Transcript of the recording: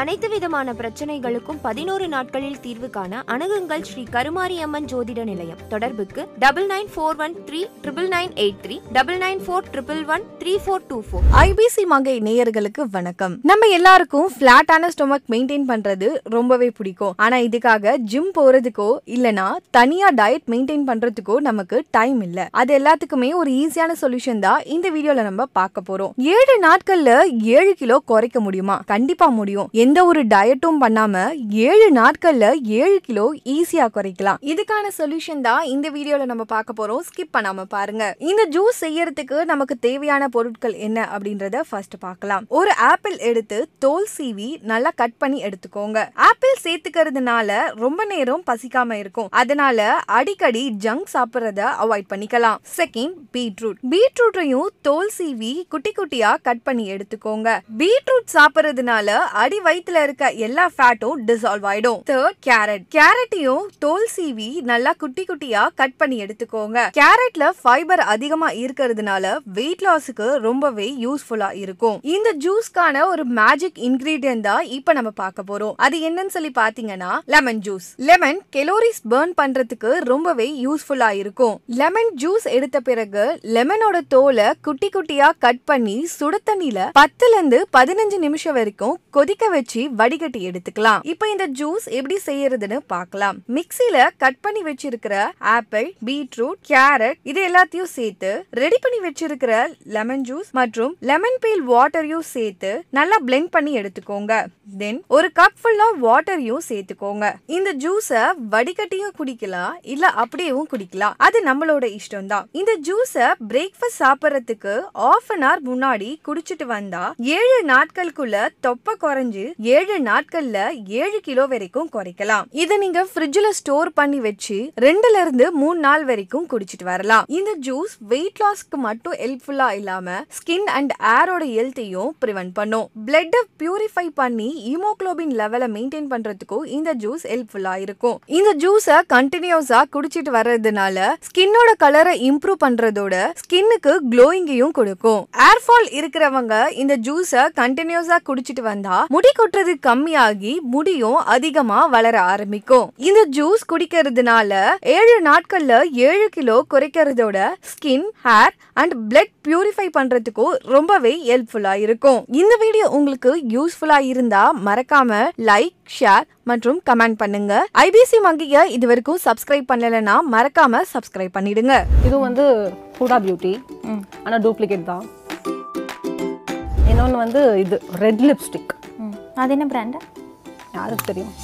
அனைத்து விதமான பிரச்சனைகளுக்கும் பதினோரு நாட்களில் தீர்வு காண அணுகுங்கள் ஸ்ரீ கருமாரியம்மன் ஜோதிட நிலையம். தொடர்புக்கு double nine four one three triple nine eight three double nine four triple one three four two four. IBC மகை நேயர்களுக்கு வணக்கம். நம்ம எல்லாருக்கும் பிளாட்டான ஸ்டொமக் மெயின்டைன் பண்றது ரொம்பவே பிடிக்கும். ஆனா இதுக்காக ஜிம் போறதுக்கோ இல்லனா தனியா டயட் மெயின்டைன் பண்றதுக்கோ நமக்கு டைம் இல்ல. அது எல்லாத்துக்குமே ஒரு ஈஸியான சொல்யூஷன் தான் இந்த வீடியோல நம்ம பார்க்க போறோம். ஏழு நாட்கள்ல ஏழு கிலோ குறைக்க முடியுமா? கண்டிப்பா முடியும். எந்த ஒரு டயட்டும் பண்ணாம ஏழு நாட்கள்ல ஏழு கிலோ ஈஸியா குறைக்கலாம். இதுக்கான சொல்யூஷன் தான் இந்த வீடியோல நம்ம பார்க்க போறோம். ஸ்கிப் பண்ணாம பாருங்க. இந்த ஜூஸ் செய்யறதுக்கு நமக்கு தேவையான பொருட்கள் என்ன அப்படின்றத ஃபர்ஸ்ட் பார்க்கலாம். ஒரு ஆப்பிள் எடுத்து தோல் சீவி நல்லா கட் பண்ணி எடுத்துக்கோங்க. ஆப்பிள் சேர்த்துக்கிறதுனால ரொம்ப நேரம் பசிக்காம இருக்கும். அதனால அடிக்கடி ஜங்க் சாப்பிட்றத அவாய்ட் பண்ணிக்கலாம். செகண்ட் பீட்ரூட் பீட்ரூட்டையும் தோல் சீவி குட்டி குட்டியா கட் பண்ணி எடுத்துக்கோங்க. பீட்ரூட் சாப்பிட்றதுனால அடி வயிற்றுல இருக்க எல்லா ஃபேட்டும் டிசால்வ் ஆயிடும். தேர்ட் கேரட் கேரட்டையும் தோல் சீவி நல்லா குட்டி குட்டியா கட் பண்ணி எடுத்துக்கோங்க. கேரட்ல ஃபைபர் அதிகமா இருக்கிறதுனால வெயிட் லாஸுக்கு ரொம்பவே யூஸ்ஃபுல்லா இருக்கும். இந்த ஜூஸ்க்கான ஒரு மேஜிக் இன்கிரீடியன்ட் தான் இப்ப நம்ம பார்க்க போறோம். அது என்னன்னு சொல்லி பாத்தீங்கன்னா lemon juice lemon calories burn பண்றதுக்கு ரொம்பவே யூஸ்ஃபுல்லா இருக்கும். லெமன் ஜூஸ் எடுத்த பிறகு லெமனோட தோலை குட்டி குட்டியா கட் பண்ணி சுடு தண்ணியில பத்துல இருந்து பதினஞ்சு நிமிஷம் வரைக்கும் கொதிக்க வச்சு வடிகட்டி எடுத்துக்கலாம். இப்போ இந்த ஜூஸ் எப்படி செய்யறதுன்னு பார்க்கலாம். மிக்சியில கட் பண்ணி வச்சிருக்கிற ஆப்பிள் பீட்ரூட் கேரட் இது எல்லாத்தையும் சேர்த்து ரெடி பண்ணி வச்சிருக்கிற லெமன் ஜூஸ் மற்றும் லெமன் பீல் வாட்டரையும் சேர்த்து நல்லா பிளெண்ட் பண்ணி எடுத்துக்கோங்க. தென் ஒரு கப் ஃபுல்லா வாட்டரையும் சேர்த்துக்கோங்க. இந்த ஜூஸ வடிகட்டியும் குடிக்கலாம் இல்ல அப்படியேவும் குடிக்கலாம். அது நம்மளோட இஷ்டம் தான் இந்த ஜூஸ பிரேக்ஃபாஸ்ட் சாப்பிடுறதுக்கு ஆஃப் அன் ஹவர் முன்னாடி குடிச்சிட்டு வந்தா ஏழு நாட்களுக்குள்ள தொப்பை குறைஞ்சு ஏழு நாட்கள்ல ஏழு கிலோ வரைக்கும் குறைக்கலாம். இதை நீங்க ஃப்ரிட்ஜ்ல ஸ்டோர் பண்ணி வச்சு ரெண்டுல இருந்து மூணு நாள் வரைக்கும் குடிச்சிட்டு வரலாம். இந்த ஜூஸ் வெயிட் லாஸ்க்கு மட்டும் ஹெல்ப்ஃபுல்லா இல்லாம ஸ்கின் அண்ட் ஏரோட ஹெல்த்தையும் ப்ரிவென்ட் பண்ணும். பிளட் பியூரிஃபை பண்ணி ஹீமோகுளோபின் லெவலை மெயின்டைன் பண்றதுக்கும் இந்த ஜூஸ் ஹெல்ப்ஃபுல்லா இருக்கும். இந்த ஜூஸை கண்டினியூஸா குடிச்சிட்டு வர்றதுனால ஸ்கின்னோட கலரை இம்ப்ரூவ் பண்றதோட ஸ்கின்னுக்கு க்ளோயிங்கையும் கொடுக்கும். ஏர் ஃபால் இருக்கிறவங்க இந்த ஜூஸை கண்டினியூஸா குடிச்சிட்டு வந்தா முடி கொட்டுறது கம்மியாகி முடியும் அதிகமா வளர ஆரம்பிக்கும். இந்த ஜூஸ் குடிக்கிறதுனால ஏழு நாட்கள்ல ஏழு kilo குறைக்கிறதோட skin hair and blood purify பண்றதுக்கும் ரொம்பவே ஹெல்ப்ஃபுல்லா இருக்கும். இந்த வீடியோ உங்களுக்கு யூஸ்ஃபுல்லா இருந்தா மறக்காம லைக் ஷேர் மற்றும் கமெண்ட் பண்ணுங்க. ஐபிசி மங்கிய இது வரைக்கும் சப்ஸ்கிரைப் பண்ணலைன்னா மறக்காம சப்ஸ்கிரைப் பண்ணிடுங்க. இது வந்து ஹூடா பியூட்டி ஆனால் டூப்ளிகேட் தான். இன்னொன்று வந்து இது ரெட் லிப்ஸ்டிக் அது என்ன பிராண்டு யாருக்கு தெரியும்